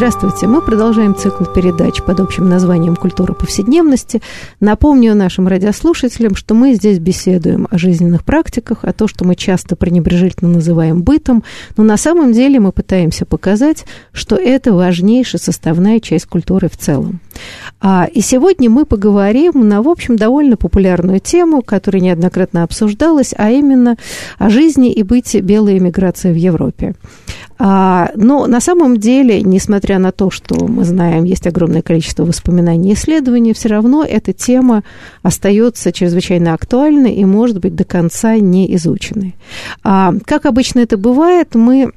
Здравствуйте. Мы продолжаем цикл передач под общим названием «Культура повседневности». Напомню нашим радиослушателям, что мы здесь беседуем о жизненных практиках, о том, что мы часто пренебрежительно называем бытом, но на самом деле мы пытаемся показать, что это важнейшая составная часть культуры в целом. А, и сегодня мы поговорим на, в общем, довольно популярную тему, которая неоднократно обсуждалась, а именно о жизни и быте белой эмиграции в Европе. А, но на самом деле, несмотря на то, что мы знаем, есть огромное количество воспоминаний и исследований, все равно эта тема остается чрезвычайно актуальной и, может быть, до конца не изученной. А, как обычно это бывает, мы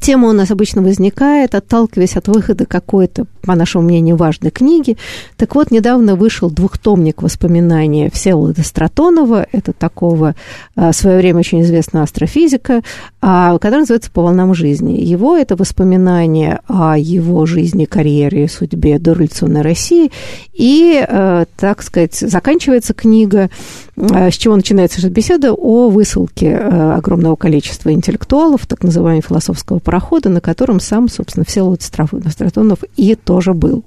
Тема у нас обычно возникает, отталкиваясь от выхода какой-то, по нашему мнению, важной книги. Так вот, недавно вышел двухтомник воспоминаний Всеволода Стратонова, это такого а, в свое время очень известного астрофизика, а, который называется «По волнам жизни». Его это воспоминания о его жизни, карьере и судьбе до революционной России. И, а, так сказать, заканчивается книга с чего начинается беседа о высылке огромного количества интеллектуалов, так называемого философского парохода, на котором сам, собственно, Всеволод Стратонов и тоже был.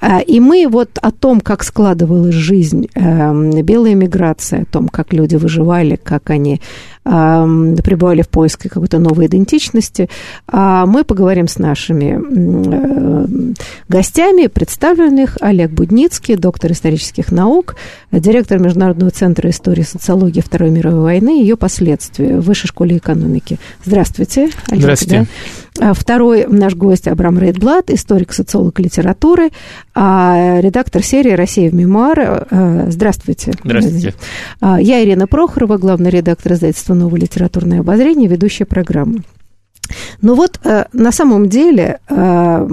А, и мы вот о том, как складывалась жизнь, эм, белая миграция, о том, как люди выживали, как они пребывали в поиске какой-то новой идентичности, а, мы поговорим с нашими э, гостями, представленных Олег Будницкий, доктор исторических наук, директор Международного центра истории и социологии Второй мировой войны и ее последствия в Высшей школе экономики. Здравствуйте, Олег. Здравствуйте. Да? Второй наш гость Абрам Рейдблат, историк, социолог литературы, а редактор серии «Россия в мемуар». Э, здравствуйте. Здравствуйте. А, я Ирина Прохорова, главный редактор издательства «Новое литературное обозрение», ведущая программы. Ну вот, э, на самом деле, э,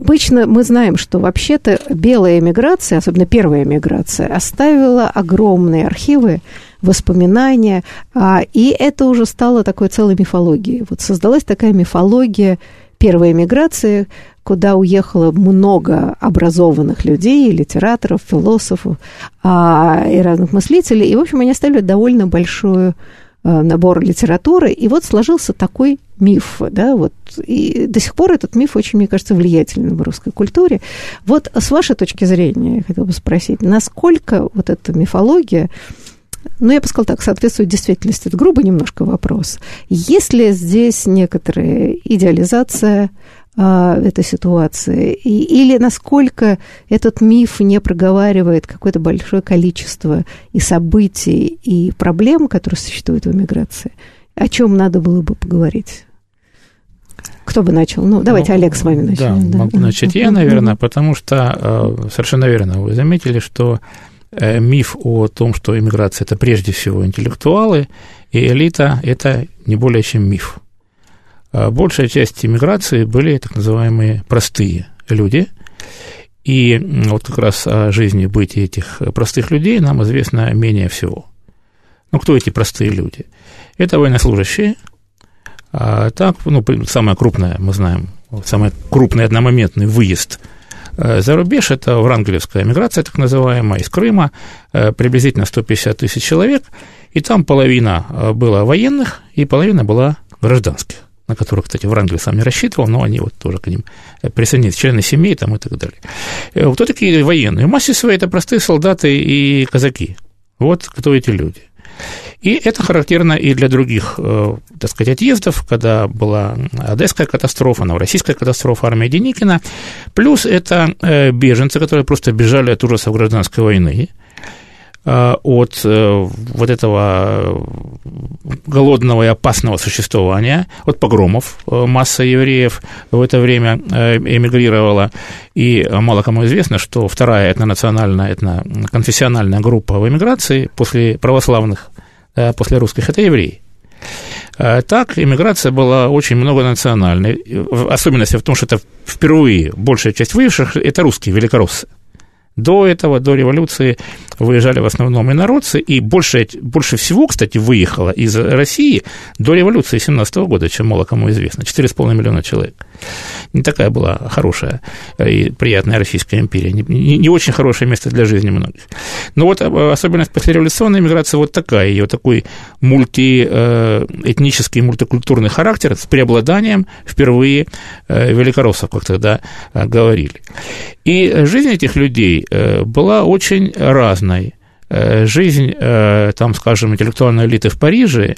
Обычно мы знаем, что вообще-то белая эмиграция, особенно первая эмиграция, оставила огромные архивы, воспоминания, а, и это уже стало такой целой мифологией. Вот создалась такая мифология первой эмиграции, куда уехало много образованных людей, литераторов, философов а, и разных мыслителей. И, в общем, они оставили довольно большую Э, набор литературы, и вот сложился такой миф, да, вот, и до сих пор этот миф очень, мне кажется, влиятельный в русской культуре. Вот с вашей точки зрения, я хотела бы спросить, насколько вот эта мифология, ну, я бы сказала так, соответствует действительности, это грубо немножко вопрос. Есть ли здесь некоторая идеализация а, этой ситуации? И, или насколько этот миф не проговаривает какое-то большое количество и событий, и проблем, которые существуют в эмиграции? О чем надо было бы поговорить? Кто бы начал? Ну, давайте, ну, Олег, с вами начнем. Да, да. могу начать я, наверное, потому что э, совершенно верно вы заметили, что э, миф о том, что иммиграция – это прежде всего интеллектуалы, и элита – это не более чем миф. А большая часть иммиграции были так называемые простые люди, и вот как раз о жизни быть этих простых людей нам известно менее всего. Ну, кто эти простые люди? Это военнослужащие. А так, ну, самое крупное, мы знаем, самый крупный одномоментный выезд э, за рубеж – это врангелевская миграция, так называемая, из Крыма, э, приблизительно 150 тысяч человек, и там половина э, была военных, и половина была гражданских на которых, кстати, Врангель сам не рассчитывал, но они вот тоже к ним присоединились, члены семей там и так далее. Кто такие военные? В массе своей это простые солдаты и казаки. Вот кто эти люди. И это характерно и для других, э, так сказать, отъездов, когда была Одесская катастрофа, Новороссийская катастрофа, армия Деникина. Плюс это э, беженцы, которые просто бежали от ужасов гражданской войны. Э, от вот этого голодного и опасного существования, от погромов. Масса евреев в это время эмигрировала, и мало кому известно, что вторая этнонациональная, этноконфессиональная группа в эмиграции после православных, после русских – это евреи. Так, иммиграция была очень многонациональной. Особенность в том, что это впервые большая часть выживших – это русские, великороссы. До этого, до революции, выезжали в основном инородцы, и больше, больше всего, кстати, выехало из России до революции 17 года, чем мало кому известно, 4,5 миллиона человек. Не такая была хорошая и приятная Российская империя, не, не, не очень хорошее место для жизни многих. Но вот э, особенность послереволюционной миграции вот такая, ее такой мультиэтнический, э, мультикультурный характер с преобладанием впервые э, великороссов, как тогда говорили. И жизнь этих людей была очень разной. Жизнь, там, скажем, интеллектуальной элиты в Париже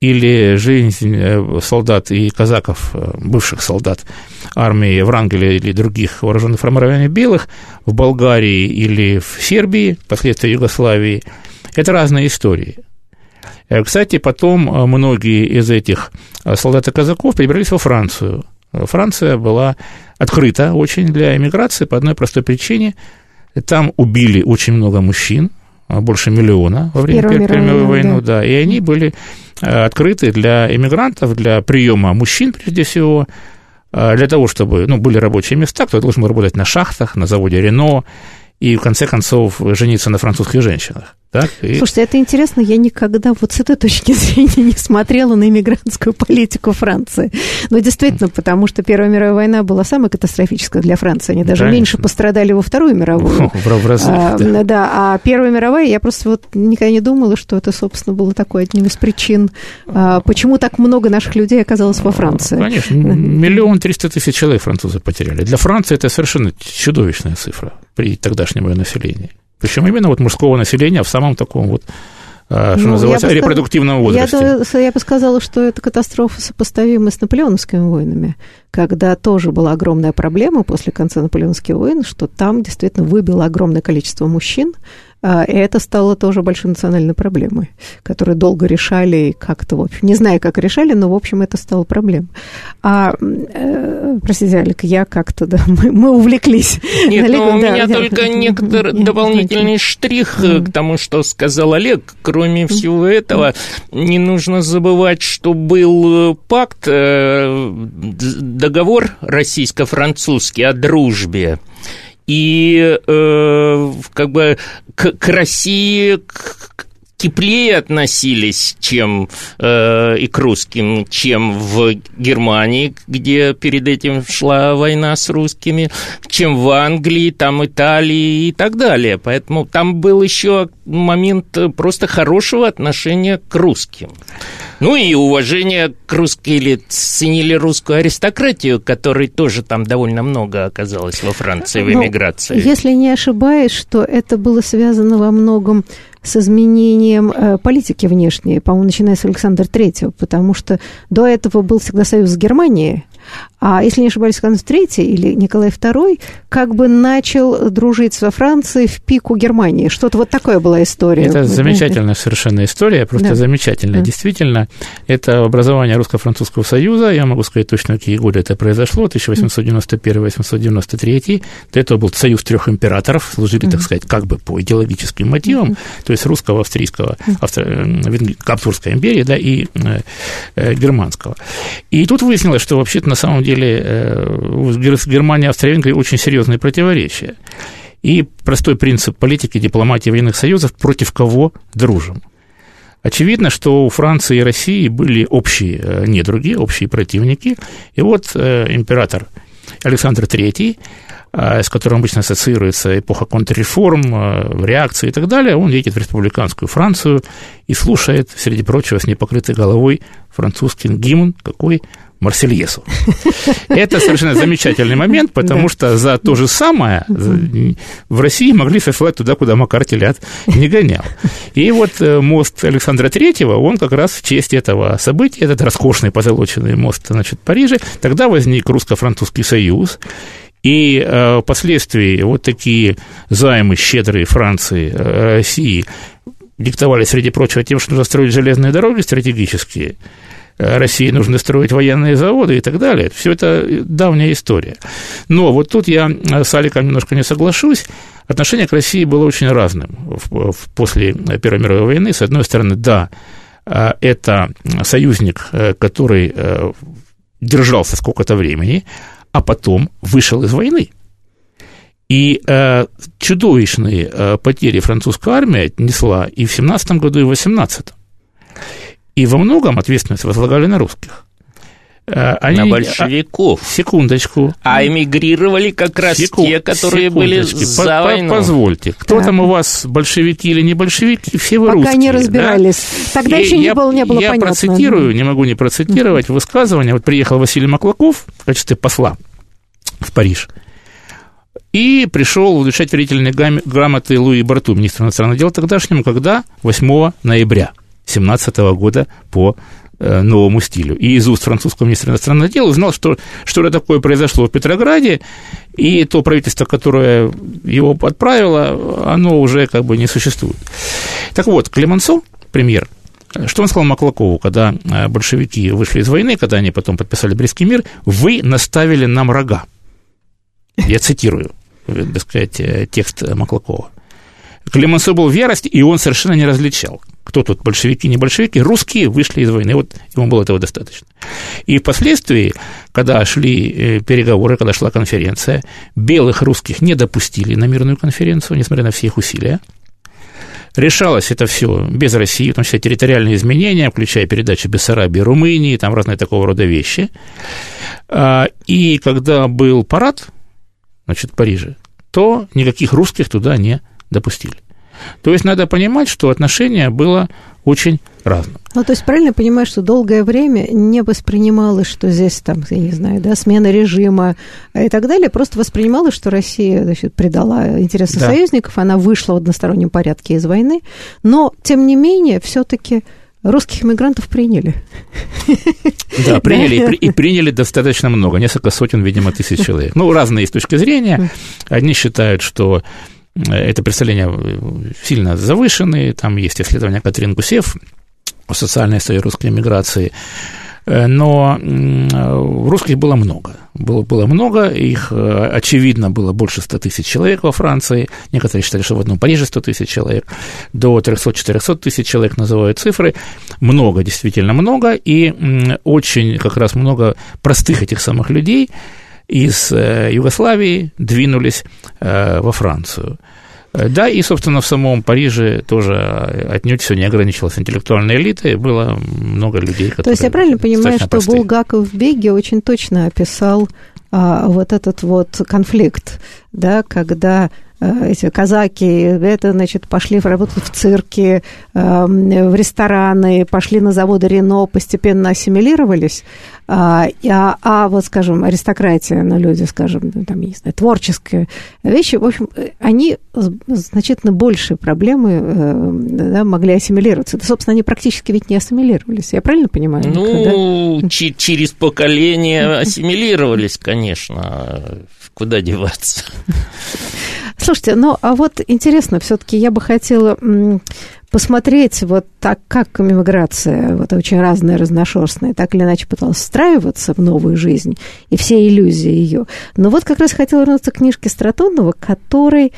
или жизнь э, солдат и казаков, э, бывших солдат армии Врангеля или других вооруженных формирований белых в Болгарии или в Сербии, впоследствии Югославии, это разные истории. Э, кстати, потом многие из этих солдат и казаков перебрались во Францию. Франция была открыта очень для эмиграции по одной простой причине. Там убили очень много мужчин, больше миллиона во время Первой мировой войны, да. да, и они были Э, открыты для иммигрантов, для приема мужчин, прежде всего, э, для того, чтобы ну, были рабочие места, кто должен был работать на шахтах, на заводе Рено, и, в конце концов, жениться на французских женщинах. Так? И... Слушайте, это интересно, я никогда вот с этой точки зрения не смотрела на иммигрантскую политику Франции. Но действительно, потому что Первая мировая война была самая катастрофическая для Франции. Они даже Конечно. меньше пострадали во Вторую мировую. В разы, а, да. да, а Первая мировая, я просто вот никогда не думала, что это, собственно, было такой одним из причин, а, почему так много наших людей оказалось во Франции. Конечно, миллион триста тысяч человек французы потеряли. Для Франции это совершенно чудовищная цифра при тогдашнем ее населении. Причем именно вот мужского населения в самом таком вот а, что ну, называется, репродуктивном возрасте. Я, я бы сказала, что это катастрофа сопоставима с наполеоновскими войнами, когда тоже была огромная проблема после конца наполеоновских войн, что там действительно выбило огромное количество мужчин, и это стало тоже большой национальной проблемой, которую долго решали и как-то, в общем, не знаю, как решали, но, в общем, это стало проблемой. А, э, простите, Алик, я как-то, да, мы, мы увлеклись. Нет, Олег, у да, меня да, только да, некоторый нет, дополнительный нет. штрих mm. к тому, что сказал Олег. Кроме всего этого, не нужно забывать, что был э, пакт, договор российско-французский о дружбе, и э, как бы к, к России к, теплее относились, чем э, и к русским, чем в Германии, где перед этим шла война с русскими, чем в Англии, там Италии и так далее. Поэтому там был еще момент просто хорошего отношения к русским. Ну и уважение к русской или ценили русскую аристократию, которой тоже там довольно много оказалось во Франции в ну, эмиграции. Ну, если не ошибаюсь, что это было связано во многом с изменением э, политики внешней, по-моему, начиная с Александра Третьего, потому что до этого был всегда союз с Германией, а если не ошибаюсь, Константин III или Николай II как бы начал дружить во Франции в пику Германии. Что-то вот такое была история. Это замечательная совершенно история, просто да. замечательная. Да. Действительно, это образование Русско-Французского союза, я могу сказать точно, какие годы это произошло, 1891-1893. До этого был союз трех императоров, служили, так сказать, как бы по идеологическим мотивам, то есть русского, австрийского, австро... Каптурской империи, да, и э, э, германского. И тут выяснилось, что вообще-то на самом деле э, Германия и Австро-Венгрия очень серьезные противоречия. И простой принцип политики, дипломатии военных союзов, против кого дружим. Очевидно, что у Франции и России были общие э, недруги, общие противники. И вот э, император Александр III, с которым обычно ассоциируется эпоха контрреформ, реакции и так далее, он едет в республиканскую Францию и слушает, среди прочего, с непокрытой головой французский гимн, какой Марсельесу. Это совершенно замечательный момент, потому что за то же самое в России могли сослать туда, куда Макар телят не гонял. И вот э, мост Александра Третьего, он как раз в честь этого события, этот роскошный позолоченный мост, значит, в Париже, тогда возник русско-французский союз, и э, впоследствии вот такие займы щедрые Франции, э, России диктовали, среди прочего, тем, что нужно строить железные дороги стратегические, России нужно строить военные заводы и так далее. Все это давняя история. Но вот тут я с Аликом немножко не соглашусь. Отношение к России было очень разным после Первой мировой войны. С одной стороны, да, это союзник, который держался сколько-то времени, а потом вышел из войны. И э, чудовищные э, потери французская армия несла и в 17 году, и в 18 И во многом ответственность возлагали на русских. Э, они, на большевиков. А, секундочку. А эмигрировали как раз Секу... те, которые были за по войну. Позвольте, кто да. там у вас, большевики или не большевики, все вы Пока русские. не разбирались. Да? Тогда и еще не, было, не было я понятно. Я процитирую, не могу не процитировать, высказывание. Вот приехал Василий Маклаков в качестве посла в Париж – и пришел вручать верительные грамоты Луи Барту, министру иностранных дел тогдашнему, когда 8 ноября 17 года по э, новому стилю. И из уст французского министра иностранных дел узнал, что что-то такое произошло в Петрограде, и то правительство, которое его отправило, оно уже как бы не существует. Так вот, Клемансо, премьер, что он сказал Маклакову, когда э, большевики вышли из войны, когда они потом подписали Брестский мир, вы наставили нам рога. Я цитирую так сказать, э, текст Маклакова. Клемансо был в ярости, и он совершенно не различал, кто тут большевики, не большевики, русские вышли из войны, вот ему было этого достаточно. И впоследствии, когда шли э, переговоры, когда шла конференция, белых русских не допустили на мирную конференцию, несмотря на все их усилия. Решалось это все без России, потому что территориальные изменения, включая передачу Бессарабии, Румынии, там разные такого рода вещи. А, и когда был парад значит, в Париже, то никаких русских туда не допустили. То есть надо понимать, что отношение было очень разным. Ну, то есть правильно понимаешь, что долгое время не воспринималось, что здесь там, я не знаю, да, смена режима и так далее, просто воспринималось, что Россия, значит, предала интересы да. союзников, она вышла в одностороннем порядке из войны, но, тем не менее, все-таки русских иммигрантов приняли. Да, приняли, и, и приняли достаточно много, несколько сотен, видимо, тысяч человек. Ну, разные с точки зрения. Одни считают, что это представления э, сильно завышенные, там есть исследования Катрин Гусев о социальной истории русской миграции, Э, но русских было много. Было, было много, их, э, очевидно, было больше 100 тысяч человек во Франции. Некоторые считали, что в одном Париже 100 тысяч человек. До 300-400 тысяч человек называют цифры. Много, действительно много. И очень как раз много простых этих самых людей из э, Югославии двинулись во Францию. Да, и, собственно, в самом Париже тоже отнюдь все не ограничилось интеллектуальной элитой, было много людей, которые... То есть я правильно понимаю, что простые. Булгаков в «Беге» очень точно описал а, вот этот вот конфликт, да, когда эти казаки, это, значит, пошли работать в цирке, а, в рестораны, пошли на заводы Рено, постепенно ассимилировались, а, а, а вот, скажем, аристократия, ну, люди, скажем, ну, там, не знаю, творческие вещи, в общем, они значительно большие проблемы э, да, могли ассимилироваться. Да, собственно, они практически ведь не ассимилировались. Я правильно понимаю? Ну, да? через поколение ассимилировались, конечно. Куда деваться? Слушайте, ну, а вот интересно, все-таки я бы хотела посмотреть вот так, как иммиграция, вот очень разная, разношерстная, так или иначе пыталась встраиваться в новую жизнь и все иллюзии ее. Но вот как раз хотела вернуться к книжке Стратонова, который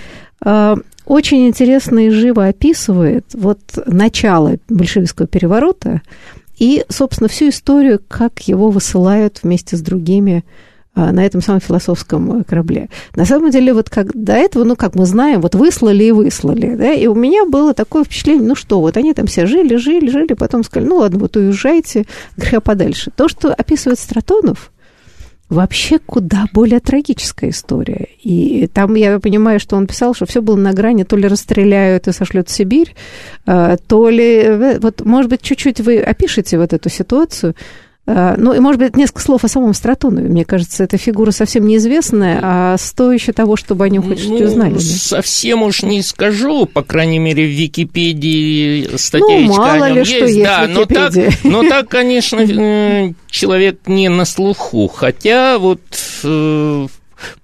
э, очень интересно и живо описывает вот начало большевистского переворота и, собственно, всю историю, как его высылают вместе с другими а, на этом самом философском э, корабле. На самом деле, вот как до этого, ну, как мы знаем, вот выслали и выслали, да, и у меня было такое впечатление, ну что, вот они там все жили, жили, жили, потом сказали, ну ладно, вот уезжайте греха подальше. То, что описывает Стратонов, вообще куда более трагическая история. И там я понимаю, что он писал, что все было на грани, то ли расстреляют и сошлют в Сибирь, а, то ли... Э, вот, может быть, чуть-чуть вы опишете вот эту ситуацию, ну, и, может быть, несколько слов о самом Стратонове. Мне кажется, эта фигура совсем неизвестная, а стоящая того, чтобы о нем хоть ну, узнали. Да? Совсем уж не скажу, по крайней мере, в Википедии статья ну, мало о нем ли есть. Что есть да, но так, но так, конечно, человек не на слуху. Хотя вот э,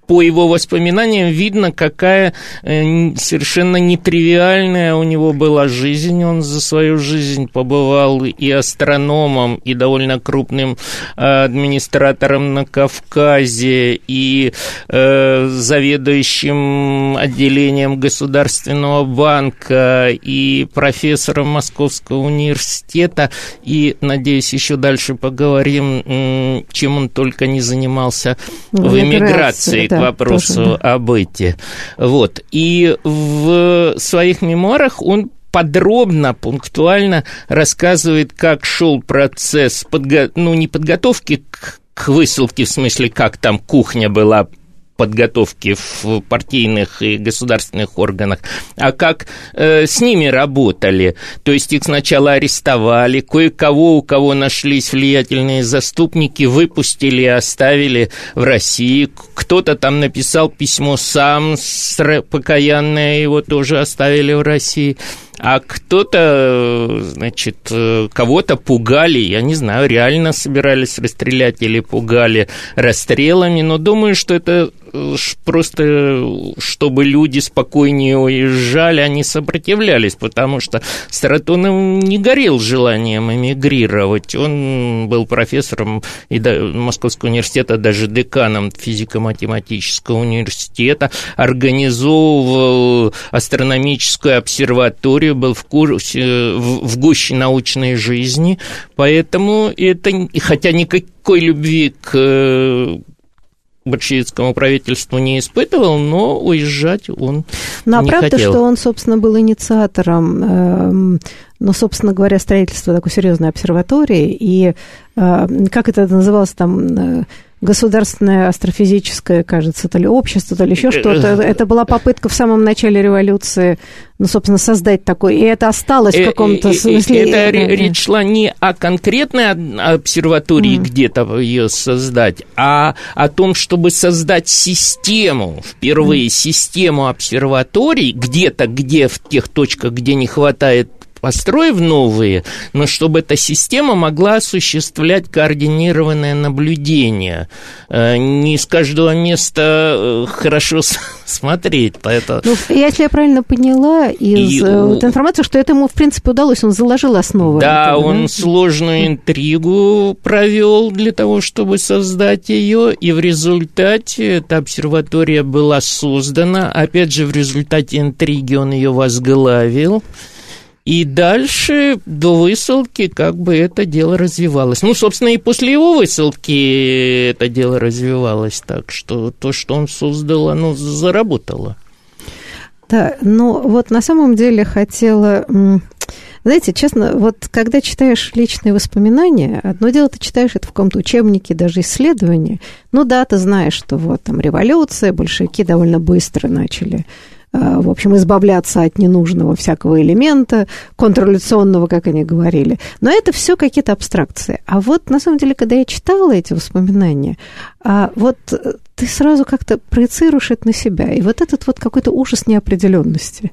по его воспоминаниям видно, какая э, совершенно нетривиальная у него была жизнь. Он за свою жизнь побывал и астрономом, и довольно крупным э, администратором на Кавказе, и э, заведующим отделением Государственного банка, и профессором Московского университета, и, надеюсь, еще дальше поговорим, чем он только не занимался в, в эмиграции да, вопросу тоже, да. об эти. Вот. И в своих мемуарах он подробно, пунктуально рассказывает, как шел процесс, подго... ну, не подготовки к, к высылке, в смысле, как там кухня была подготовки в партийных и государственных органах, а как э, с ними работали. То есть их сначала арестовали, кое-кого, у кого нашлись влиятельные заступники, выпустили и оставили в России. Кто-то там написал письмо сам, покаянное, его тоже оставили в России а кто-то, значит, кого-то пугали, я не знаю, реально собирались расстрелять или пугали расстрелами, но думаю, что это просто, чтобы люди спокойнее уезжали, они сопротивлялись, потому что Саратонов не горел желанием эмигрировать. Он был профессором и Московского университета, даже деканом физико-математического университета, организовывал астрономическую обсерваторию, был в, курсе, в гуще научной жизни, поэтому это, хотя никакой любви к большевистскому правительству не испытывал, но уезжать он ну, а не правда, хотел. что он, собственно, был инициатором, э, ну, собственно говоря, строительства такой серьезной обсерватории, и э, как это называлось там... Э, государственное астрофизическое, кажется, то ли общество, то ли еще что-то. Это была попытка в самом начале революции, ну, собственно, создать такой, и это осталось в э, каком-то смысле. Это речь шла не о конкретной обсерватории, mm. где-то ее создать, а о том, чтобы создать систему, впервые mm. систему обсерваторий, где-то, где в тех точках, где не хватает построив новые, но чтобы эта система могла осуществлять координированное наблюдение. Э, не с каждого места э, хорошо смотреть. Поэтому... Ну, если я правильно поняла из и... Э, вот, информации, что это ему, в принципе, удалось, он заложил основу. Да, этого, он да? сложную интригу провел для того, чтобы создать ее, и в результате эта обсерватория была создана. Опять же, в результате интриги он ее возглавил. И дальше до высылки как бы это дело развивалось. Ну, собственно, и после его высылки это дело развивалось. Так что то, что он создал, оно заработало. Да, ну вот на самом деле хотела... Знаете, честно, вот когда читаешь личные воспоминания, одно дело ты читаешь это в каком-то учебнике, даже исследования, ну да, ты знаешь, что вот там революция, большевики довольно быстро начали в общем, избавляться от ненужного всякого элемента, контрреволюционного, как они говорили. Но это все какие-то абстракции. А вот, на самом деле, когда я читала эти воспоминания, а вот ты сразу как-то проецируешь это на себя. И вот этот вот какой-то ужас неопределенности,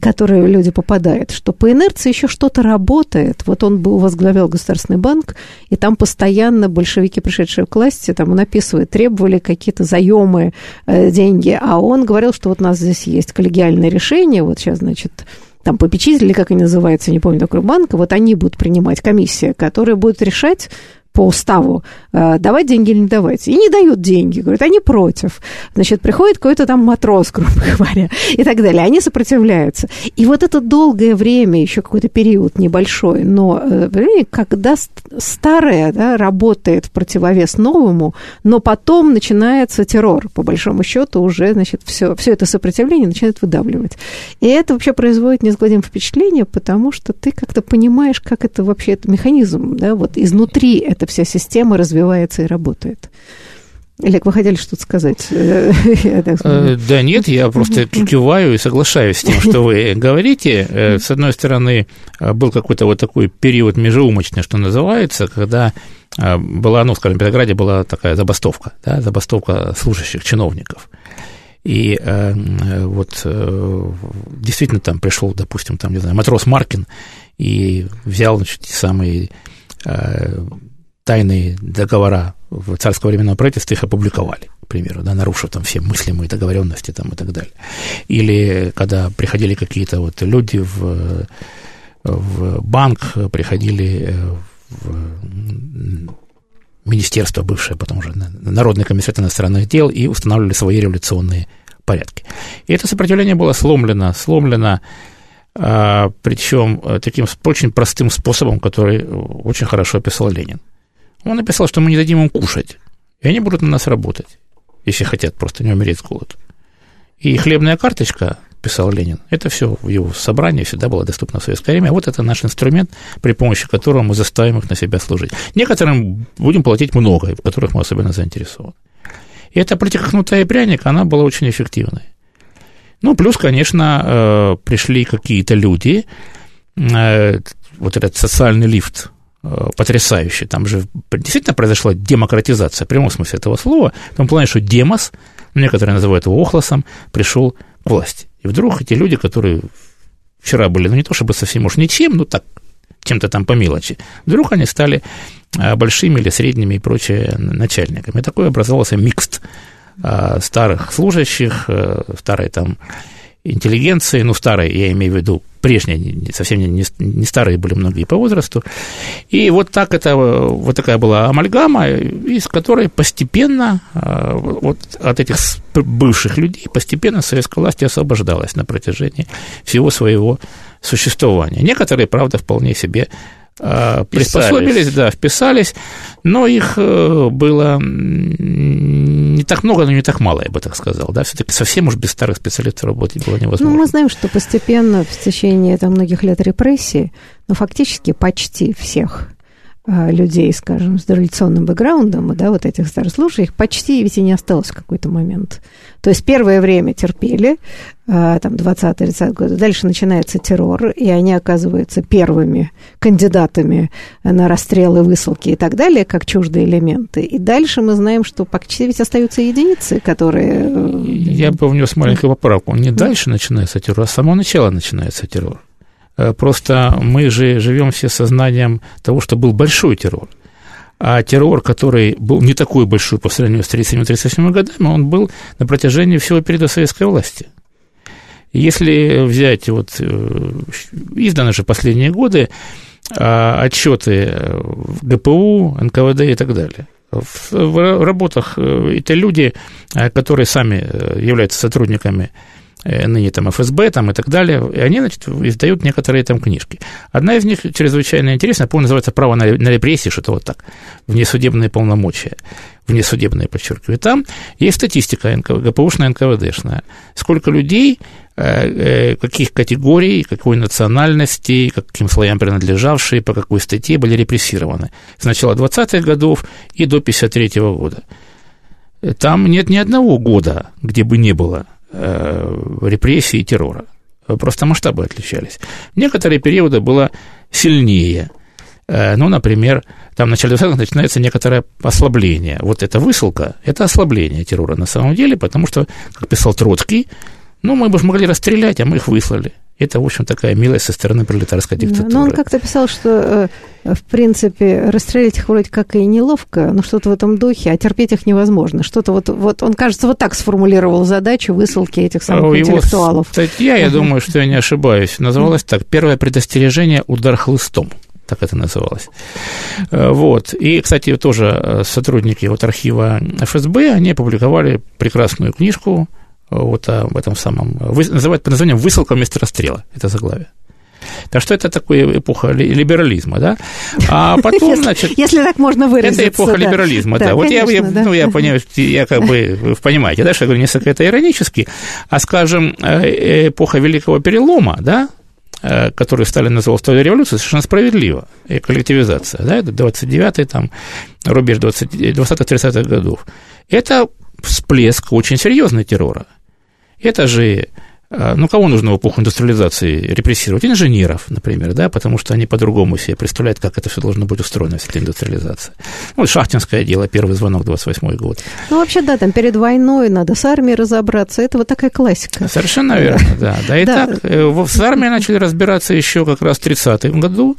который люди попадают, что по инерции еще что-то работает. Вот он был, возглавлял Государственный банк, и там постоянно большевики, пришедшие к власти, там он описывает, требовали какие-то заемы, э, деньги, а он говорил, что вот у нас здесь есть коллегиальное решение, вот сейчас, значит, там попечители, как они называются, не помню, такой банк, вот они будут принимать комиссия, которая будет решать, по уставу э, давать деньги или не давать. И не дают деньги, говорят, они против. Значит, приходит какой-то там матрос, грубо говоря, и так далее. Они сопротивляются. И вот это долгое время, еще какой-то период небольшой, но э, когда старое да, работает в противовес новому, но потом начинается террор, по большому счету, уже, значит, все, все это сопротивление начинает выдавливать. И это вообще производит неизгладимое впечатление, потому что ты как-то понимаешь, как это вообще, это механизм, да, вот изнутри это эта вся система развивается и работает. Олег, вы хотели что-то сказать? Э, да нет, я просто киваю и соглашаюсь с тем, что вы говорите. Э, с одной стороны, э, был какой-то вот такой период межеумочный, что называется, когда была, ну, скажем, в Петрограде была такая забастовка, да, забастовка служащих, чиновников. И э, вот э, действительно там пришел, допустим, там, не знаю, матрос Маркин и взял, значит, те самые э, тайные договора в царского временного правительства, их опубликовали. к примеру, да, нарушив там все мыслимые договоренности там и так далее. Или когда приходили какие-то вот люди в, в банк, приходили э, в министерство бывшее, потом уже Народный комитет иностранных дел, и устанавливали свои революционные порядки. И это сопротивление было сломлено, сломлено, а, причем э, таким очень простым способом, который очень хорошо описал Ленин. Он написал, что мы не дадим им кушать, и они будут на нас работать, если хотят просто не умереть с голоду. И хлебная карточка, писал Ленин, это все в его собрании всегда было доступно в советское время. Вот это наш инструмент, при помощи которого мы заставим их на себя служить. Некоторым будем платить много, в которых мы особенно заинтересованы. И эта политика кнута пряника, она была очень эффективной. Ну, плюс, конечно, э, пришли какие-то люди, э, вот этот социальный лифт потрясающе. Там же действительно произошла демократизация в прямом смысле этого слова, в том плане, что демос, некоторые называют его охлосом, пришел к власти. И вдруг эти люди, которые вчера были, ну не то чтобы совсем уж ничем, ну так, чем-то там по мелочи, вдруг они стали э, большими или средними и прочее начальниками. И такой образовался микст э, старых служащих, старой там интеллигенции, ну, старой, я имею в виду, прежние, совсем не, не старые были многие по возрасту. И вот так это, вот такая была амальгама, из которой постепенно а, вот от этих бывших людей постепенно советская власть освобождалась на протяжении всего своего существования. Некоторые, правда, вполне себе а, приспособились, да, вписались, но их э, было не так много, но не так мало, я бы так сказал, да, все-таки совсем уж без старых специалистов работать было невозможно. Ну, мы знаем, что постепенно в течение там, многих лет репрессий, ну, фактически почти всех людей, скажем, с дореволюционным бэкграундом, да, вот этих старослужащих, почти ведь и не осталось в какой-то момент. То есть первое время терпели, а, там, 20-30 годы, дальше начинается террор, и они оказываются первыми кандидатами на расстрелы, высылки и так далее, как чуждые элементы. И дальше мы знаем, что почти ведь остаются единицы, которые... Э, Я бы внес маленькую поправку. Не дальше начинается террор, а с самого начала начинается террор. Э, просто мы же живем все сознанием того, что был большой террор. А террор, который был не такой большой по сравнению с 1937-1938 годами, он был на протяжении всего периода советской власти. Если взять вот э, изданы же последние годы а, отчеты в ГПУ, НКВД и так далее, в работах э, это люди, которые сами являются сотрудниками Э, ныне там ФСБ там, и так далее, и они, значит, издают некоторые там книжки. Одна из них чрезвычайно интересная, по называется «Право на, на репрессии», что-то вот так, внесудебные полномочия, внесудебные, подчеркиваю. Там есть статистика ГПУшная, НКВДшная, сколько людей, э, э, каких категорий, какой национальности, каким слоям принадлежавшие, по какой статье были репрессированы с начала 20-х годов и до 53 -го года. Там нет ни одного года, где бы не было Э, репрессий и террора. Просто масштабы отличались. Некоторые периоды было сильнее. Э, ну, например, там в начале 20-х начинается некоторое ослабление. Вот эта высылка – это ослабление террора на самом деле, потому что, как писал Троцкий, ну, мы бы могли расстрелять, а мы их выслали. Это, в общем, такая милость со стороны пролетарской диктатуры. Но он как-то писал, что, э, в принципе, расстрелять их вроде как и неловко, но что-то в этом духе, а терпеть их невозможно. Что-то вот, вот он, кажется, вот так сформулировал задачу высылки этих самых а интеллектуалов. статья, я думаю, что я не ошибаюсь, называлась так «Первое предостережение – удар хлыстом» так это называлось. Э, вот. И, кстати, тоже э, сотрудники вот архива ФСБ, они опубликовали прекрасную книжку вот об этом самом, называют под названием «Высылка вместо расстрела», это заглавие. Так что это такая эпоха либерализма, да? А потом, значит... Если так можно выразиться. Это эпоха да. либерализма, да. да. Вот конечно, я, да. ну, я понимаю, я как бы, вы понимаете, да, что я говорю несколько это иронически, а, скажем, э, эпоха Великого Перелома, да, э, который Сталин назвал второй революцией, совершенно справедливо, и коллективизация, да, это 29-й, там, рубеж 20-30-х годов. Это всплеск очень серьезный террора. Это же э, ну, кого нужно в эпоху индустриализации репрессировать? Инженеров, например, да, потому что они по-другому себе представляют, как это все должно быть устроено, вся эта индустриализация. Ну, шахтинское дело, первый звонок, 28 год. Ну, вообще, да, там перед войной надо с армией разобраться, это вот такая классика. Совершенно верно, да. Да, и так, э, с армией начали разбираться еще как раз в 30-м году,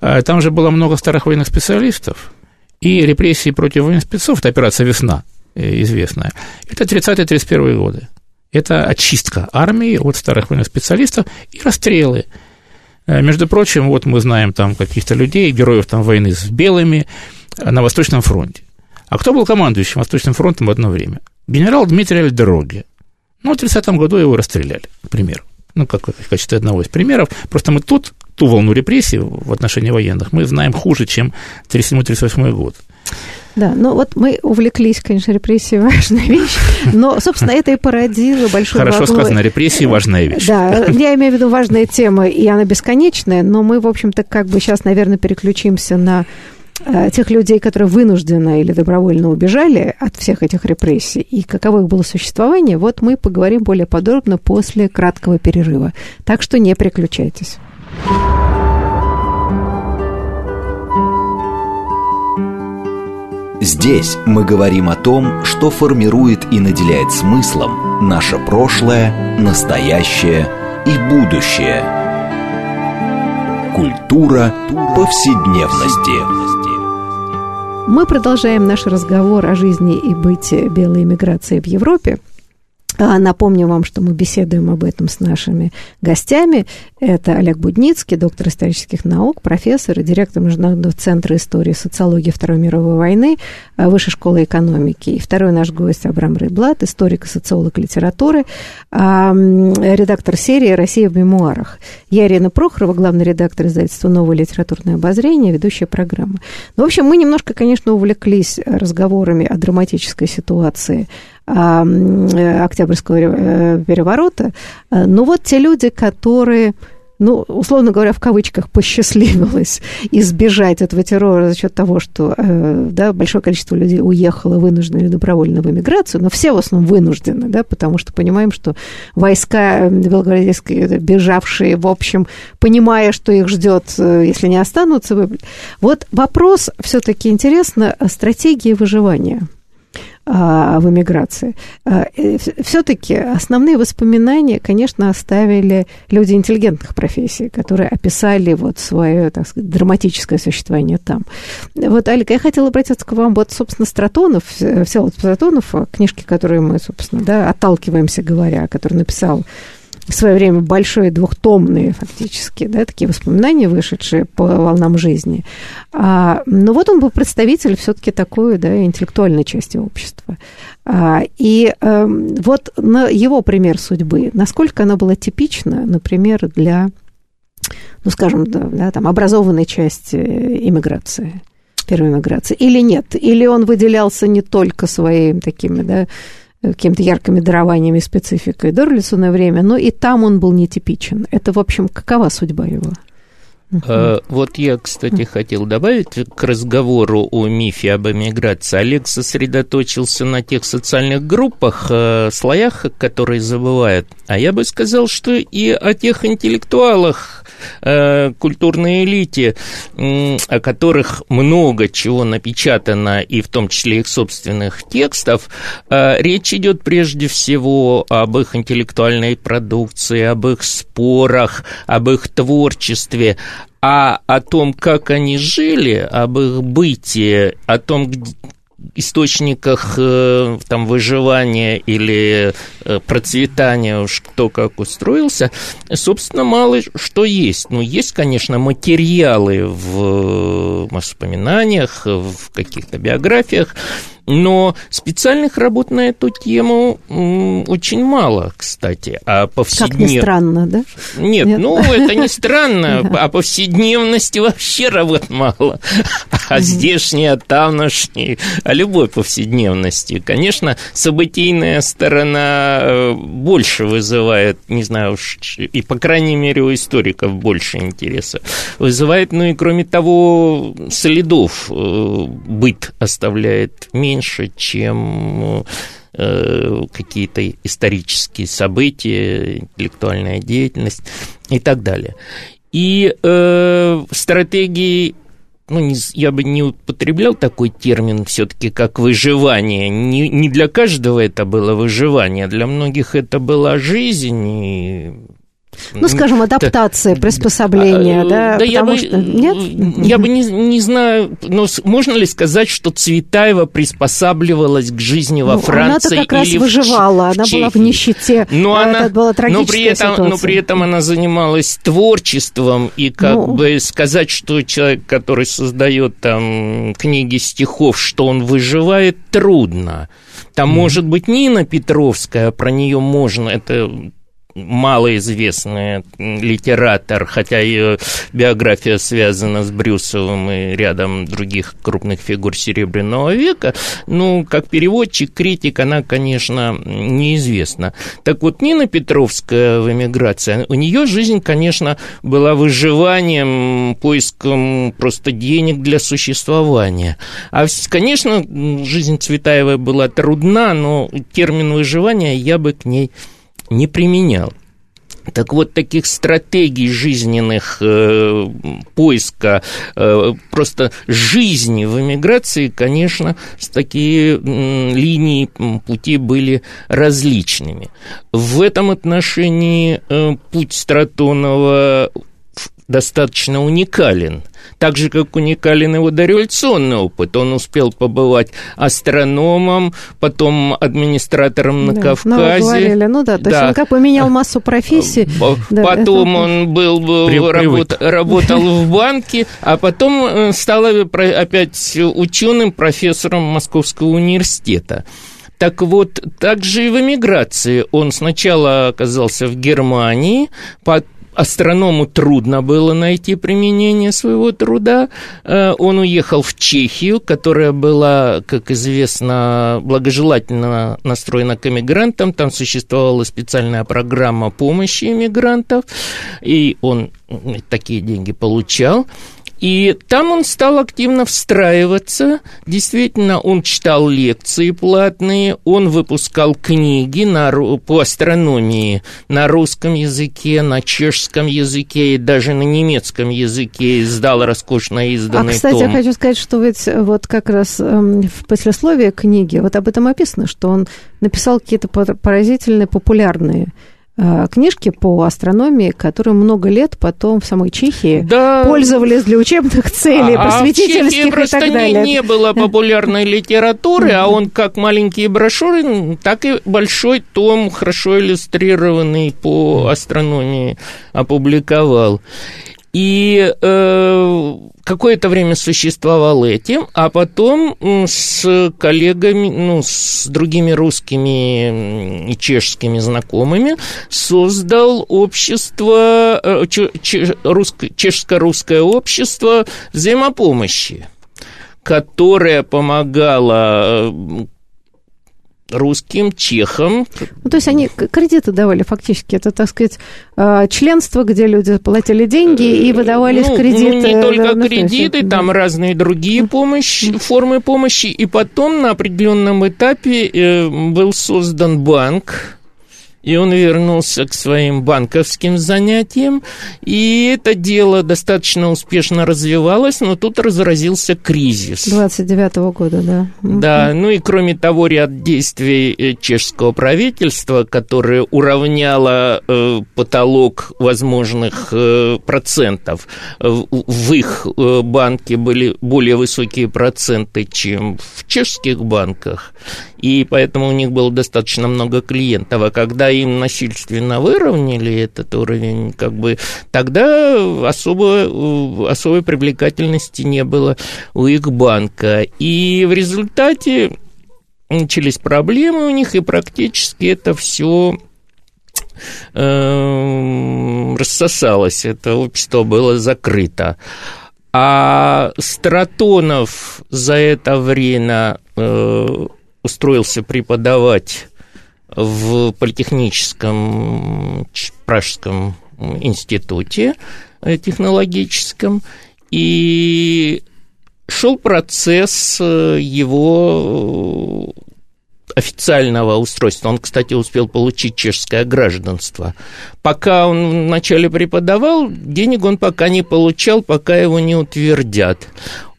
э, там же было много старых военных специалистов, и репрессии против военных спецов, это операция «Весна», э, известная, это 30-31 годы. Это очистка армии от старых военных специалистов и расстрелы. Э, между прочим, вот мы знаем там каких-то людей, героев там войны с белыми на Восточном фронте. А кто был командующим Восточным фронтом в одно время? Генерал Дмитрий Альдероги. Ну, в 30-м году его расстреляли, к примеру. Ну, как в качестве одного из примеров. Просто мы тут ту волну репрессий в отношении военных мы знаем хуже, чем 37-38 год. Да, ну вот мы увлеклись, конечно, репрессии важная вещь, но, собственно, это и породило большую Хорошо волну... сказано, репрессии важная вещь. Да, я имею в виду важная тема, и она бесконечная, но мы, в общем-то, как бы сейчас, наверное, переключимся на э, тех людей, которые вынужденно или добровольно убежали от всех этих репрессий, и каково их было существование, вот мы поговорим более подробно после краткого перерыва. Так что не переключайтесь. Здесь мы говорим о том, что формирует и наделяет смыслом наше прошлое, настоящее и будущее. Культура повседневности. Мы продолжаем наш разговор о жизни и быте белой иммиграции в Европе – напомню вам, что мы беседуем об этом с нашими гостями. Это Олег Будницкий, доктор исторических наук, профессор и директор Международного центра истории и социологии Второй мировой войны а, Высшей школы экономики. И второй наш гость Абрам Рейблат, историк и социолог литературы, а, редактор серии «Россия в мемуарах». Я Ирина Прохорова, главный редактор издательства «Новое литературное обозрение», ведущая программы. Ну, в общем, мы немножко, конечно, увлеклись разговорами о драматической ситуации Октябрьского э, переворота. Э, но вот те люди, которые ну, условно говоря, в кавычках, посчастливилось избежать этого террора за счет того, что да, большое количество людей уехало вынужденно или добровольно в эмиграцию, но все в основном вынуждены, да, потому что понимаем, что войска белгородские, бежавшие, в общем, понимая, что их ждет, если не останутся, вот вопрос все-таки интересно стратегии выживания – а, в эмиграции. А, Все-таки основные воспоминания, конечно, оставили люди интеллигентных профессий, которые описали вот свое, так сказать, драматическое существование там. Вот, Алик, я хотела обратиться к вам, вот, собственно, Стратонов, Всеволод Стратонов, книжки, которые мы, собственно, да, отталкиваемся, говоря, который написал в свое время большие двухтомные фактически, да, такие воспоминания, вышедшие по волнам жизни. А, но вот он был представитель все-таки такой, да, интеллектуальной части общества. А, и а, вот на его пример судьбы, насколько она была типична, например, для, ну, скажем, да, да, там, образованной части иммиграции, первой иммиграции, или нет? Или он выделялся не только своими такими, да, какими-то яркими дарованиями, спецификой до революционное время, но и там он был нетипичен. Это, в общем, какова судьба его? Uh-huh. Вот я, кстати, хотел добавить к разговору о мифе об эмиграции. Олег сосредоточился на тех социальных группах, э, слоях, которые забывают. А я бы сказал, что и о тех интеллектуалах, э, культурной элите, о которых много чего напечатано, и в том числе их собственных текстов, э, речь идет прежде всего об их интеллектуальной продукции, об их спорах, об их творчестве, а о том, как они жили, об их бытии, о том, источниках э, там, выживания или э, процветания, уж кто как устроился, собственно, мало что есть. Ну, есть, конечно, материалы в воспоминаниях, в каких-то биографиях, но специальных работ на эту тему очень мало, кстати. А повседнев... Как ни странно, да? Нет, Нет. ну, это не странно. А повседневности вообще работ мало. А здешние, а тамошние, а любой повседневности. Конечно, событийная сторона э, больше вызывает, не знаю уж, и, по крайней мере, у историков больше интереса вызывает. Ну и, кроме того, следов э, быт оставляет меньше меньше, чем э, какие-то исторические события, интеллектуальная деятельность и так далее. И э, стратегии ну, не, я бы не употреблял такой термин все-таки, как выживание. Не, не для каждого это было выживание, для многих это была жизнь, и Ну, скажем, адаптация, приспособление, а, да? Да я бы, что... Нет? я бы не, не знаю, но можно ли сказать, что Цветаева приспосабливалась к жизни во ну, Франции она как раз выживала, она была в нищете, но она, это была но при этом, ситуация. Но при этом она занималась творчеством, и как ну... бы сказать, что человек, который создает там книги стихов, что он выживает, трудно. Там mm. может быть Нина Петровская, про нее можно, это малоизвестный литератор, хотя ее биография связана с Брюсовым и рядом других крупных фигур Серебряного века, ну, как переводчик, критик, она, конечно, неизвестна. Так вот, Нина Петровская в эмиграции, у нее жизнь, конечно, была выживанием, поиском просто денег для существования. А, конечно, жизнь Цветаевой была трудна, но термин выживания я бы к ней не применял. Так вот, таких стратегий жизненных э, поиска э, просто жизни в эмиграции, конечно, такие э, линии пути были различными. В этом отношении э, путь Стратонова достаточно уникален. Так же, как уникален его дореволюционный опыт. Он успел побывать астрономом, потом администратором на да, Кавказе. Ну, говорили, ну да, то да. есть он как поменял массу профессий. Потом да, он был, работ, работал в банке, а потом э, стал опять ученым, профессором Московского университета. Так вот, также и в эмиграции. Он сначала оказался в Германии, астроному трудно было найти применение своего труда. Э, он уехал в Чехию, которая была, как известно, благожелательно настроена к эмигрантам. Там существовала специальная программа помощи эмигрантов, и он такие деньги получал. И там он стал активно встраиваться. Действительно, он читал лекции платные, он выпускал книги на, по астрономии на русском языке, на чешском языке и даже на немецком языке издал роскошно изданный А, кстати, том. я хочу сказать, что ведь вот как раз эм, в послесловии книги вот об этом описано, что он написал какие-то поразительные популярные книжки по астрономии, которые много лет потом в самой Чехии да. пользовались для учебных целей, а, просветительских а в просто и так далее. Не, не было популярной литературы, а он как маленькие брошюры, так и большой том, хорошо иллюстрированный по астрономии, опубликовал. И э, какое-то время существовал этим, а потом с коллегами, ну, с другими русскими и чешскими знакомыми создал общество, э, чешско-русское общество взаимопомощи которое помогало э, русским, чехам. Ну, то есть они кредиты давали фактически, это, так сказать, а, членство, где люди платили деньги и выдавались ну, кредиты. Ну, не только на, кредиты, там да. разные другие помощи, формы помощи, и потом на определенном этапе э, был создан банк, и он вернулся к своим банковским занятиям, и это дело достаточно успешно развивалось, но тут разразился кризис. 29 -го года, да. Да, ну и кроме того, ряд действий э, чешского правительства, которое уравняло э, потолок возможных э, процентов. В, в их э, банке были более высокие проценты, чем в чешских банках, и поэтому у них было достаточно много клиентов. А когда им насильственно выровняли этот уровень, как бы тогда особо, особой привлекательности не было у их банка. И в результате начались проблемы у них, и практически это все э, рассосалось, это общество было закрыто. А Стратонов за это время э, устроился преподавать в политехническом Пражском институте э, технологическом, и шел процесс э, его официального устройства. Он, кстати, успел получить чешское гражданство. Пока он вначале преподавал, денег он пока не получал, пока его не утвердят.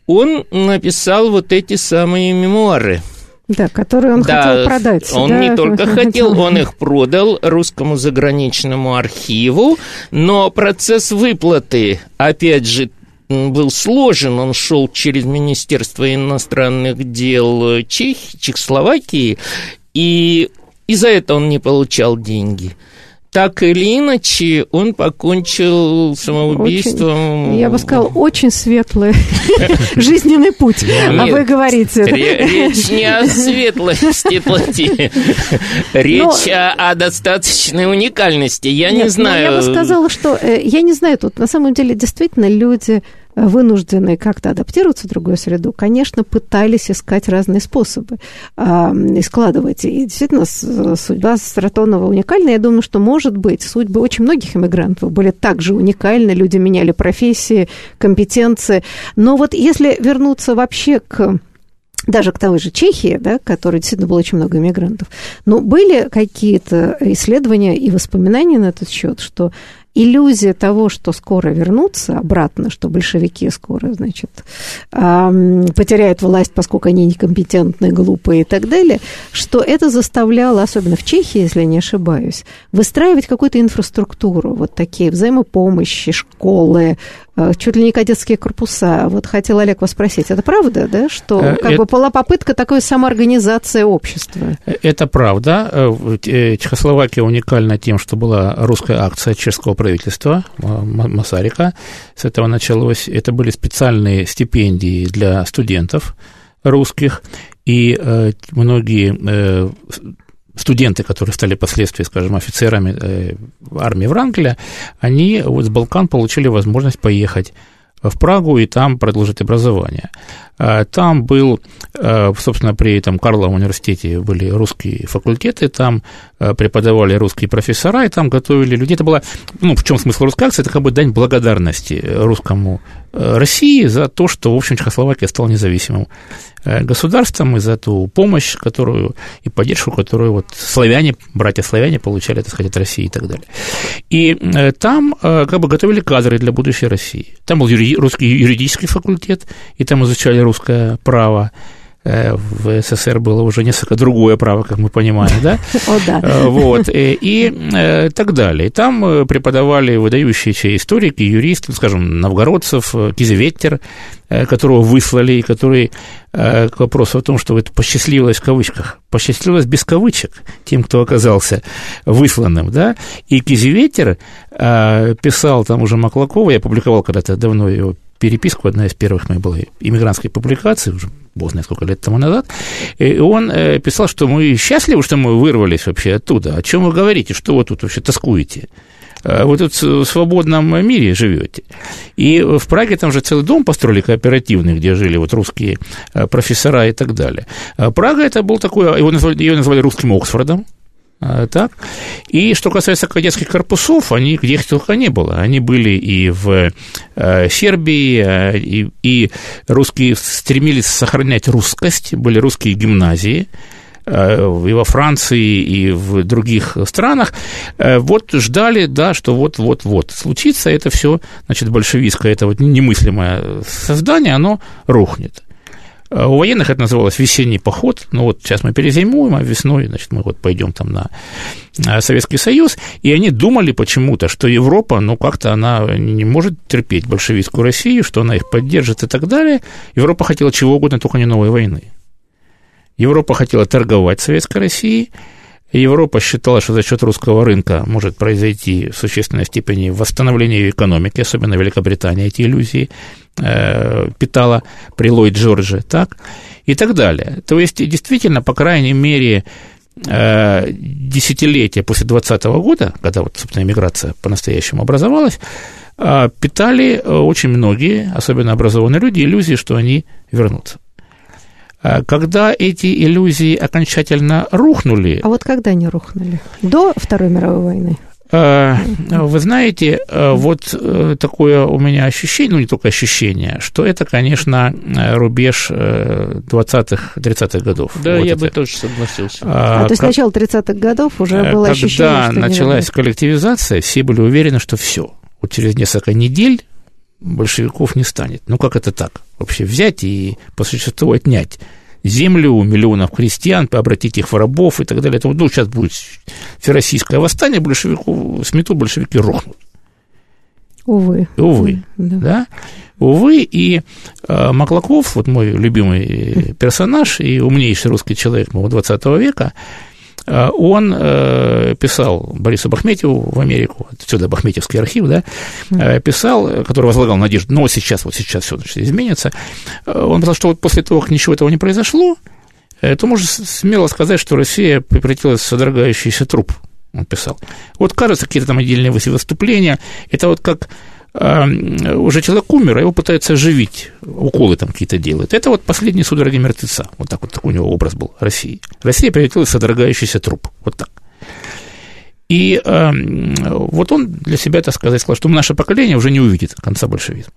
Он написал вот эти самые мемуары – Да, которые он да, хотел продать. Он да? не только хотел, он их продал русскому заграничному архиву, но процесс выплаты, опять же, был сложен, он шел через Министерство иностранных дел Чех, Чехословакии, и, и за это он не получал деньги так или иначе, он покончил самоубийством. Очень, я бы сказал, очень светлый жизненный путь, а вы говорите. Речь не о светлости плоти, речь о достаточной уникальности. Я не знаю. Я бы сказала, что, э, я не знаю, тут на самом деле действительно люди вынужденные как-то адаптироваться в другую среду, конечно, пытались искать разные способы э, и складывать. И действительно, судьба Стратонова уникальна. Я думаю, что, может быть, судьбы очень многих иммигрантов были также уникальны. Люди меняли профессии, компетенции. Но вот если вернуться вообще к даже к той же Чехии, да, которой действительно было очень много иммигрантов, но были какие-то исследования и воспоминания на этот счет, что иллюзия того, что скоро вернутся обратно, что большевики скоро, значит, потеряют власть, поскольку они некомпетентны, глупые и так далее, что это заставляло, особенно в Чехии, если я не ошибаюсь, выстраивать какую-то инфраструктуру, вот такие взаимопомощи, школы, чуть ли не кадетские корпуса. Вот хотел Олег вас спросить, это правда, да, что э, как это, бы была попытка такой самоорганизации общества? Э, это правда. Чехословакия уникальна тем, что была русская акция чешского правительства Масарика. С этого началось. Это были специальные стипендии для студентов русских, и многие студенты, которые стали впоследствии, скажем, офицерами э, армии Врангеля, они вот с Балкан получили возможность поехать в Прагу и там продолжить образование. А, там был, э, собственно, при этом Карловом университете были русские факультеты, там э, преподавали русские профессора, и там готовили людей. Это была, ну, в чем смысл русской акции? Это как бы дань благодарности русскому России за то, что, в общем, Чехословакия стала независимым государством и за ту помощь, которую и поддержку, которую вот славяне, братья-славяне получали, так сказать, от России и так далее. И э, там как бы готовили кадры для будущей России. Там был русский юридический факультет, и там изучали русское право, в СССР было уже несколько другое право, как мы понимаем, да? О, да. Вот, и, и так далее. Там преподавали выдающиеся историки, юристы, скажем, новгородцев, Кизеветтер, которого выслали, и который Э, к вопросу о том, что это посчастливилось в кавычках, посчастливилось без кавычек тем, кто оказался высланным, да, и Кизеветер э, писал там уже Маклакова, я публиковал когда-то давно его переписку, одна из первых моих была иммигрантской публикации, уже бог знает сколько лет тому назад, и он э, писал, что мы счастливы, что мы вырвались вообще оттуда, о чем вы говорите, что вы тут вообще тоскуете, Э, вы тут в свободном мире живете. И в Праге там же целый дом построили кооперативный, где жили вот русские э, профессора и так далее. Прага это был такой, его назвали, ее назвали русским Оксфордом, так. И что касается кадетских корпусов, они где их только не было. Они были и в Сербии, и, и русские стремились сохранять русскость, были русские гимназии, Э, и во Франции, и в других странах, э, вот ждали, да, что вот-вот-вот случится это все, значит, большевистское, это вот немыслимое создание, оно рухнет. Э, у военных это называлось весенний поход. Ну вот сейчас мы перезимуем, а весной, значит, мы вот пойдем там на Советский Союз. И они думали почему-то, что Европа, ну как-то она не может терпеть большевистскую Россию, что она их поддержит и так далее. Европа хотела чего угодно, только не новой войны. Европа хотела торговать Советской Россией, Европа считала, что за счет русского рынка может произойти в существенной степени восстановление ее экономики, особенно Великобритания эти иллюзии э, питала при Ллойд Джордже, так, и так далее. То есть, действительно, по крайней мере, э, десятилетия после 20 года, когда вот, собственно, иммиграция по-настоящему образовалась, э, питали очень многие, особенно образованные люди, иллюзии, что они вернутся. А когда эти иллюзии окончательно рухнули... А вот когда они рухнули? До Второй мировой войны? А, вы знаете, а, вот э, такое у меня ощущение, ну не только ощущение, что это, конечно, рубеж 20-х, 30-х годов. Да, вот я это. бы тоже согласился. А, а то есть как... начало 30-х годов уже э, было когда ощущение, что Когда началась коллективизация, все были уверены, что все. Вот через несколько недель большевиков не станет. Ну, как это так? Вообще взять и по существу отнять землю у миллионов крестьян, обратить их в рабов и так далее. Это, ну, сейчас будет всероссийское восстание, большевиков, сметут, большевики рухнут. Увы. Увы, да. да? Увы, и э, Маклаков, вот мой любимый персонаж и умнейший русский человек моего 20 века, э, он э, писал Борису Бахметьеву в Америку, отсюда Бахметьевский архив, да, э, писал, который возлагал надежду, но «Ну, сейчас, вот сейчас все значит, изменится, э, он писал, что вот после того, как ничего этого не произошло, э, то можно смело сказать, что Россия превратилась в содрогающийся труп он писал. Вот кажется, какие-то там отдельные выступления, это вот как э, уже человек умер, а его пытаются оживить, уколы там какие-то делают. Это вот последний судороги мертвеца. Вот так вот такой у него образ был России. Россия превратилась в содрогающийся труп. Вот так. И э, вот он для себя, так сказать, сказал, что наше поколение уже не увидит конца большевизма.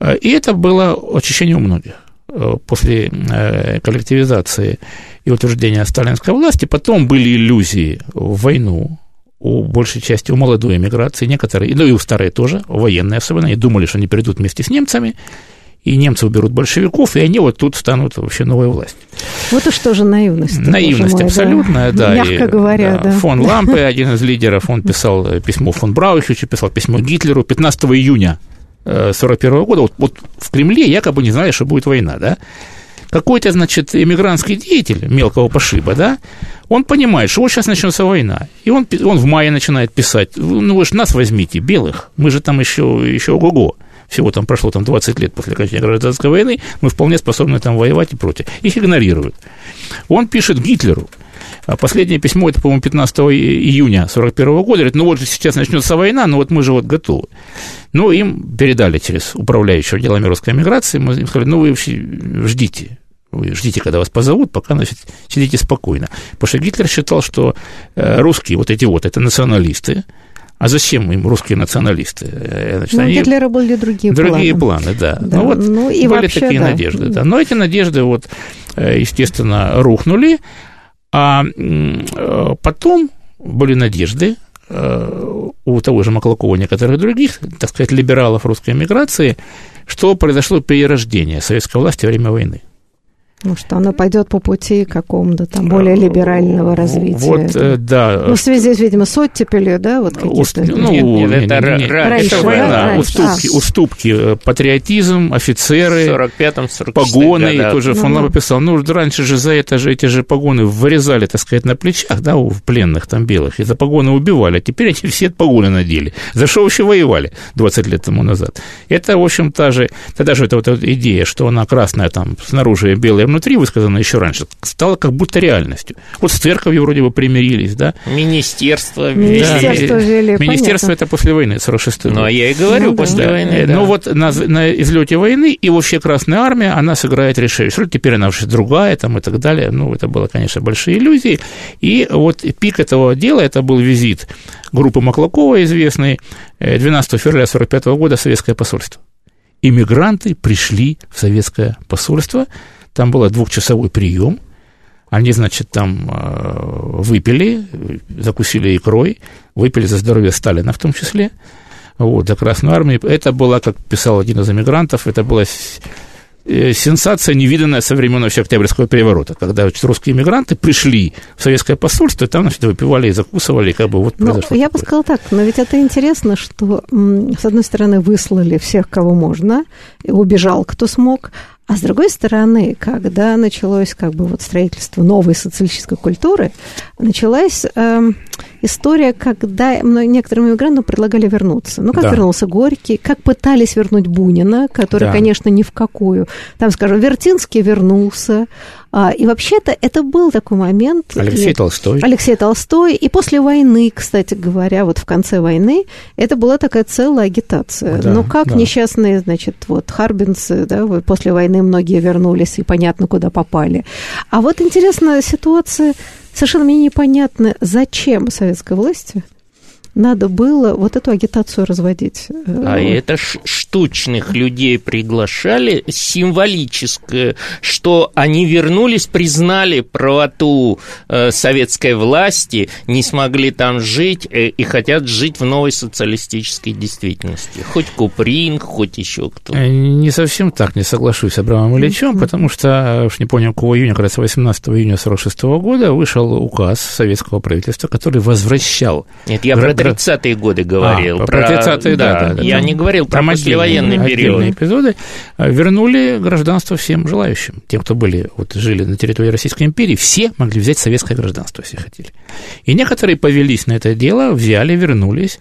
Э, и это было очищение у многих. Э, после э, коллективизации и утверждения сталинской власти, потом были иллюзии в войну, у большей части, у молодой эмиграции, некоторые, ну и у старой тоже, военные особенно, и думали, что они придут вместе с немцами, и немцы уберут большевиков, и они вот тут станут вообще новой властью. Вот и что же наивность? Наивность мой, абсолютная, да. да Мягко и, говоря, да. да. Фон Лампе, один из лидеров, он писал письмо фон Браухичу, писал письмо Гитлеру 15 июня 1941 года, вот, вот в Кремле якобы не знали, что будет война, да, какой-то, значит, эмигрантский деятель мелкого пошиба, да, он понимает, что вот сейчас начнется война, и он, он в мае начинает писать, ну вы же нас возьмите, белых, мы же там еще, еще ого-го, всего там прошло там 20 лет после окончания гражданской войны, мы вполне способны там воевать и против. Их игнорируют. Он пишет Гитлеру, последнее письмо, это, по-моему, 15 июня 1941 года, говорит, ну вот же сейчас начнется война, но вот мы же вот готовы. Ну, им передали через управляющего делами русской миграции, мы им сказали, ну, вы ждите, вы ждите, когда вас позовут, пока, значит, сидите спокойно. Потому что Гитлер считал, что э, русские, вот эти вот, это националисты, а зачем им русские националисты? Э, значит, ну, они... Гитлера были другие, другие планы. планы, да. да. Ну, вот ну, и были вообще, такие да. надежды, да. Но эти надежды, вот, э, естественно, рухнули, а потом были надежды у того же Маклакова и некоторых других, так сказать, либералов русской эмиграции, что произошло перерождение советской власти во время войны. Ну, что оно пойдет по пути какому-то там более э, либерального развития. Вот, это. да. Ну, в связи, видимо, с оттепелью, да, вот какие-то... Ну, нет, нет, это, нет, раньше, это война, да? уступки, а. уступки, э, патриотизм, офицеры, 45 погоны, и тоже ну, фон Лампа писал, ну, раньше же за это же эти же погоны вырезали, так сказать, на плечах, да, у пленных там белых, и за погоны убивали, а теперь они все погоны надели. За что вообще воевали 20 лет тому назад? Это, в общем, та же, тогда же эта вот идея, что она красная там снаружи, белая внутри, высказано еще раньше, стало как будто реальностью. Вот с церковью вроде бы примирились, да? Министерство. Министерство да, ввели, Министерство это после войны, 46 Ну, а я и говорю, ну, после да. войны, да. Ну, вот на, на излете войны и вообще Красная Армия, она сыграет решающую роль, теперь она уже другая там и так далее. Ну, это было, конечно, большие иллюзии. И вот пик этого дела, это был визит группы Маклакова известной, 12 э, февраля 1945 года советское посольство. Иммигранты пришли в советское посольство, там был двухчасовой прием. Они, значит, там э, выпили, закусили икрой, выпили за здоровье Сталина в том числе, вот, за Красную Армию. Это было, как писал один из эмигрантов, это была э, сенсация, невиданная со времен вообще Октябрьского переворота, когда значит, русские иммигранты пришли в советское посольство, и там, значит, выпивали и закусывали, и как бы вот ну. Я такое. бы сказала так, но ведь это интересно, что, с одной стороны, выслали всех, кого можно, убежал, кто смог, а с другой стороны, когда началось как бы вот строительство новой социалистической культуры, началась э, история, когда некоторым иммигрантам предлагали вернуться. Ну, как да. вернулся Горький, как пытались вернуть Бунина, который, да. конечно, ни в какую. Там, скажем, Вертинский вернулся, и вообще-то это был такой момент. Алексей и, Толстой. Алексей Толстой. И после войны, кстати говоря, вот в конце войны, это была такая целая агитация. Да, ну, как да. несчастные, значит, вот харбинцы, да, после войны многие вернулись и понятно, куда попали. А вот интересная ситуация, совершенно мне непонятно, зачем советской власти надо было вот эту агитацию разводить. А это штучных людей приглашали, символическое, что они вернулись, признали правоту э, советской власти, не смогли там жить э, и хотят жить в новой социалистической действительности. Хоть Куприн, хоть еще кто. Э, не совсем так, не соглашусь с Абрамом Ильичем, mm-hmm. потому что, уж не помню, какого июня, как раз 18 июня 46 года вышел указ советского правительства, который возвращал... Нет, я про 30-е годы говорил. А, про 30-е, да, да, да. Я не говорил про послевоенный период. эпизоды. А, вернули гражданство всем желающим. Тем, кто были, вот, жили на территории Российской империи, все могли взять советское гражданство, если хотели. И некоторые повелись на это дело, взяли, вернулись.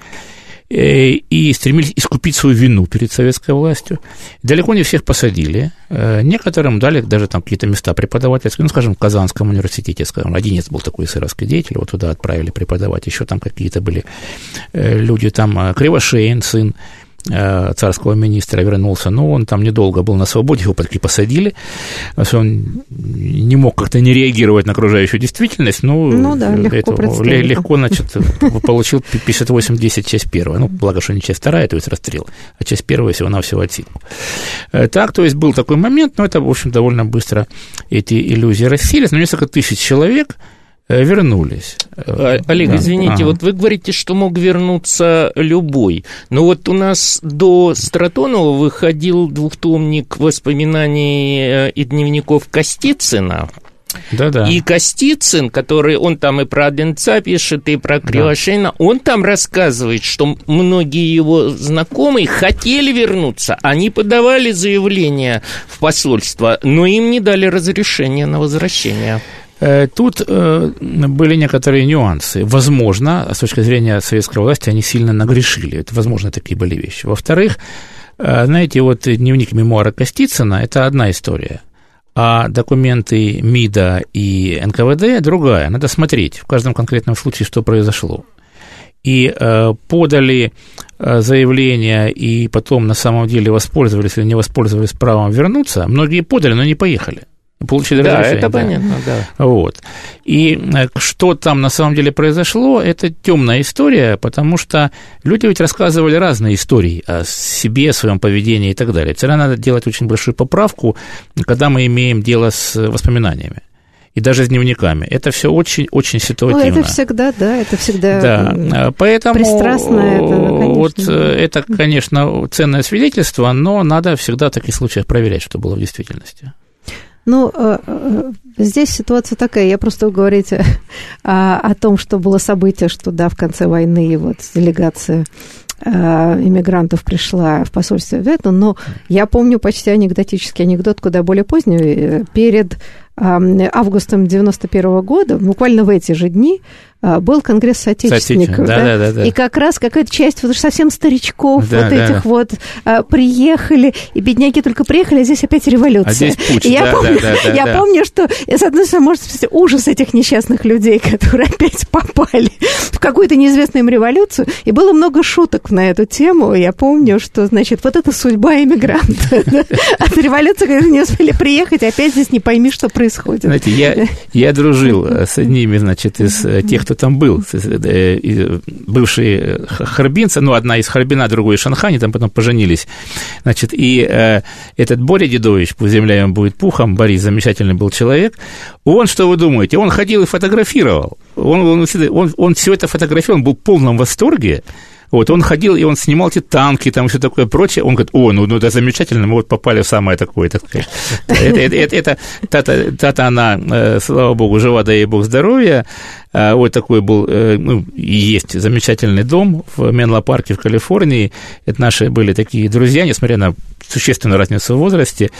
Э, и стремились искупить свою вину перед советской властью. Далеко не всех посадили. Э, некоторым дали даже там какие-то места преподавательские, ну, скажем, в Казанском университете, скажем, Одинец был такой сыровский деятель, вот туда отправили преподавать, еще там какие-то были э, люди, там Кривошеин, сын царского министра вернулся, но он там недолго был на свободе, его таки посадили, что он не мог как-то не реагировать на окружающую действительность, ну, ну да, легко, это, легко значит, получил 58-10 часть первая, ну, благо, что не часть вторая, то есть расстрел, а часть первая всего-навсего отсидку. Э, так, то есть был такой момент, но это, в общем, довольно быстро эти иллюзии рассеялись, но несколько тысяч человек – Э, вернулись. А, Олег, да. извините, ага. вот вы говорите, что мог вернуться любой. Но вот у нас до Стратонова выходил двухтомник воспоминаний э, и дневников Костицына. Да-да. И Костицын, который, он там и про Одинца пишет, и про Кривошейна, да. он там рассказывает, что многие его знакомые хотели вернуться, они подавали заявление в посольство, но им не дали разрешения на возвращение. Э, тут э, были некоторые нюансы. Возможно, с точки зрения советской власти, они сильно нагрешили. Это, возможно, такие были вещи. Во-вторых, э, знаете, вот дневник мемуара Костицына – это одна история, а документы МИДа и НКВД – другая. Надо смотреть в каждом конкретном случае, что произошло. И подали заявление, и потом на самом деле воспользовались или не воспользовались правом вернуться, многие подали, но не поехали – получили да, разрешение. это да. понятно, да. Вот. И э, что там на самом деле произошло, это темная история, потому что люди ведь рассказывали разные истории о себе, о своем поведении и так далее. Всегда надо делать очень большую поправку, когда мы имеем дело с воспоминаниями и даже с дневниками. Это все очень-очень ситуативно. Ну, это всегда, да, это всегда да. Поэтому пристрастно. Это, конечно. Вот э, это, конечно, ценное свидетельство, но надо всегда в таких случаях проверять, что было в действительности. Ну, э, э, здесь ситуация такая. Я просто говорите о, о том, что было событие, что, да, в конце войны вот делегация э, иммигрантов пришла в посольство в это, но я помню почти анекдотический анекдот, куда более поздний, перед августом 91 года, буквально в эти же дни, был конгресс соотечественников. Да, да? Да, да, и как раз какая-то часть вот совсем старичков да, вот да. этих вот а, приехали, и бедняки только приехали, а здесь опять революция. А здесь путь, и я да, помню, да, да, я да. помню, что, с одной стороны, может быть, ужас этих несчастных людей, которые опять попали в какую-то неизвестную им революцию, и было много шуток на эту тему. Я помню, что, значит, вот это судьба иммигранта. От революции, когда не успели приехать, опять здесь не пойми, что происходит. Знаете, я, я дружил с одними, значит, из тех, кто там был, э, бывшие харбинцы, ну, одна из Харбина, другой из Шанхани, там потом поженились. Значит, и э, этот Боря Дедович, пусть земля ему будет пухом, Борис замечательный был человек, он, что вы думаете, он ходил и фотографировал, он, он, он, он все это фотографировал, он был в полном восторге, вот, он ходил, и он снимал эти танки, там все такое прочее. Он говорит, о, ну, ну это замечательно, мы вот попали в самое такое, так сказать. Это, это, это, тата, тата она, э, слава богу, жива, дай ей бог здоровья. А, вот такой был, э, ну, есть замечательный дом в Менло-парке в Калифорнии. Это наши были такие друзья, несмотря на существенную разницу в возрасте,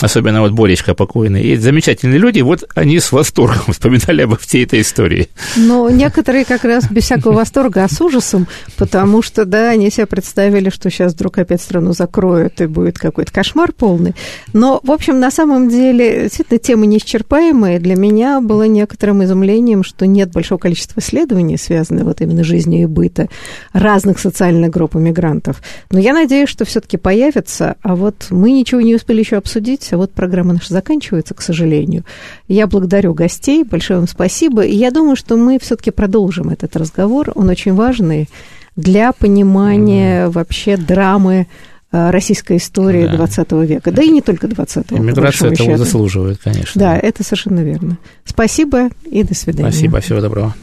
особенно вот Боречка покойный, и замечательные люди, вот они с восторгом вспоминали обо всей этой истории. Но некоторые как раз без всякого восторга, а с ужасом, потому что, да, они себе представили, что сейчас вдруг опять страну закроют, и будет какой-то кошмар полный. Но, в общем, на самом деле, действительно, тема неисчерпаемая. Для меня было некоторым изумлением, что нет большого количества исследований, связанных вот именно жизнью и быта разных социальных групп иммигрантов. Но я надеюсь, что все-таки появится, а вот мы ничего не успели еще обсудить, а вот программа наша заканчивается, к сожалению. Я благодарю гостей, большое вам спасибо. И я думаю, что мы все-таки продолжим этот разговор. Он очень важный. для понимания mm. вообще драмы российской истории да. 20 века, да и не только 20 века. Иммиграция этого счету. заслуживает, конечно. Да, это совершенно верно. Спасибо и до свидания. Спасибо, всего доброго.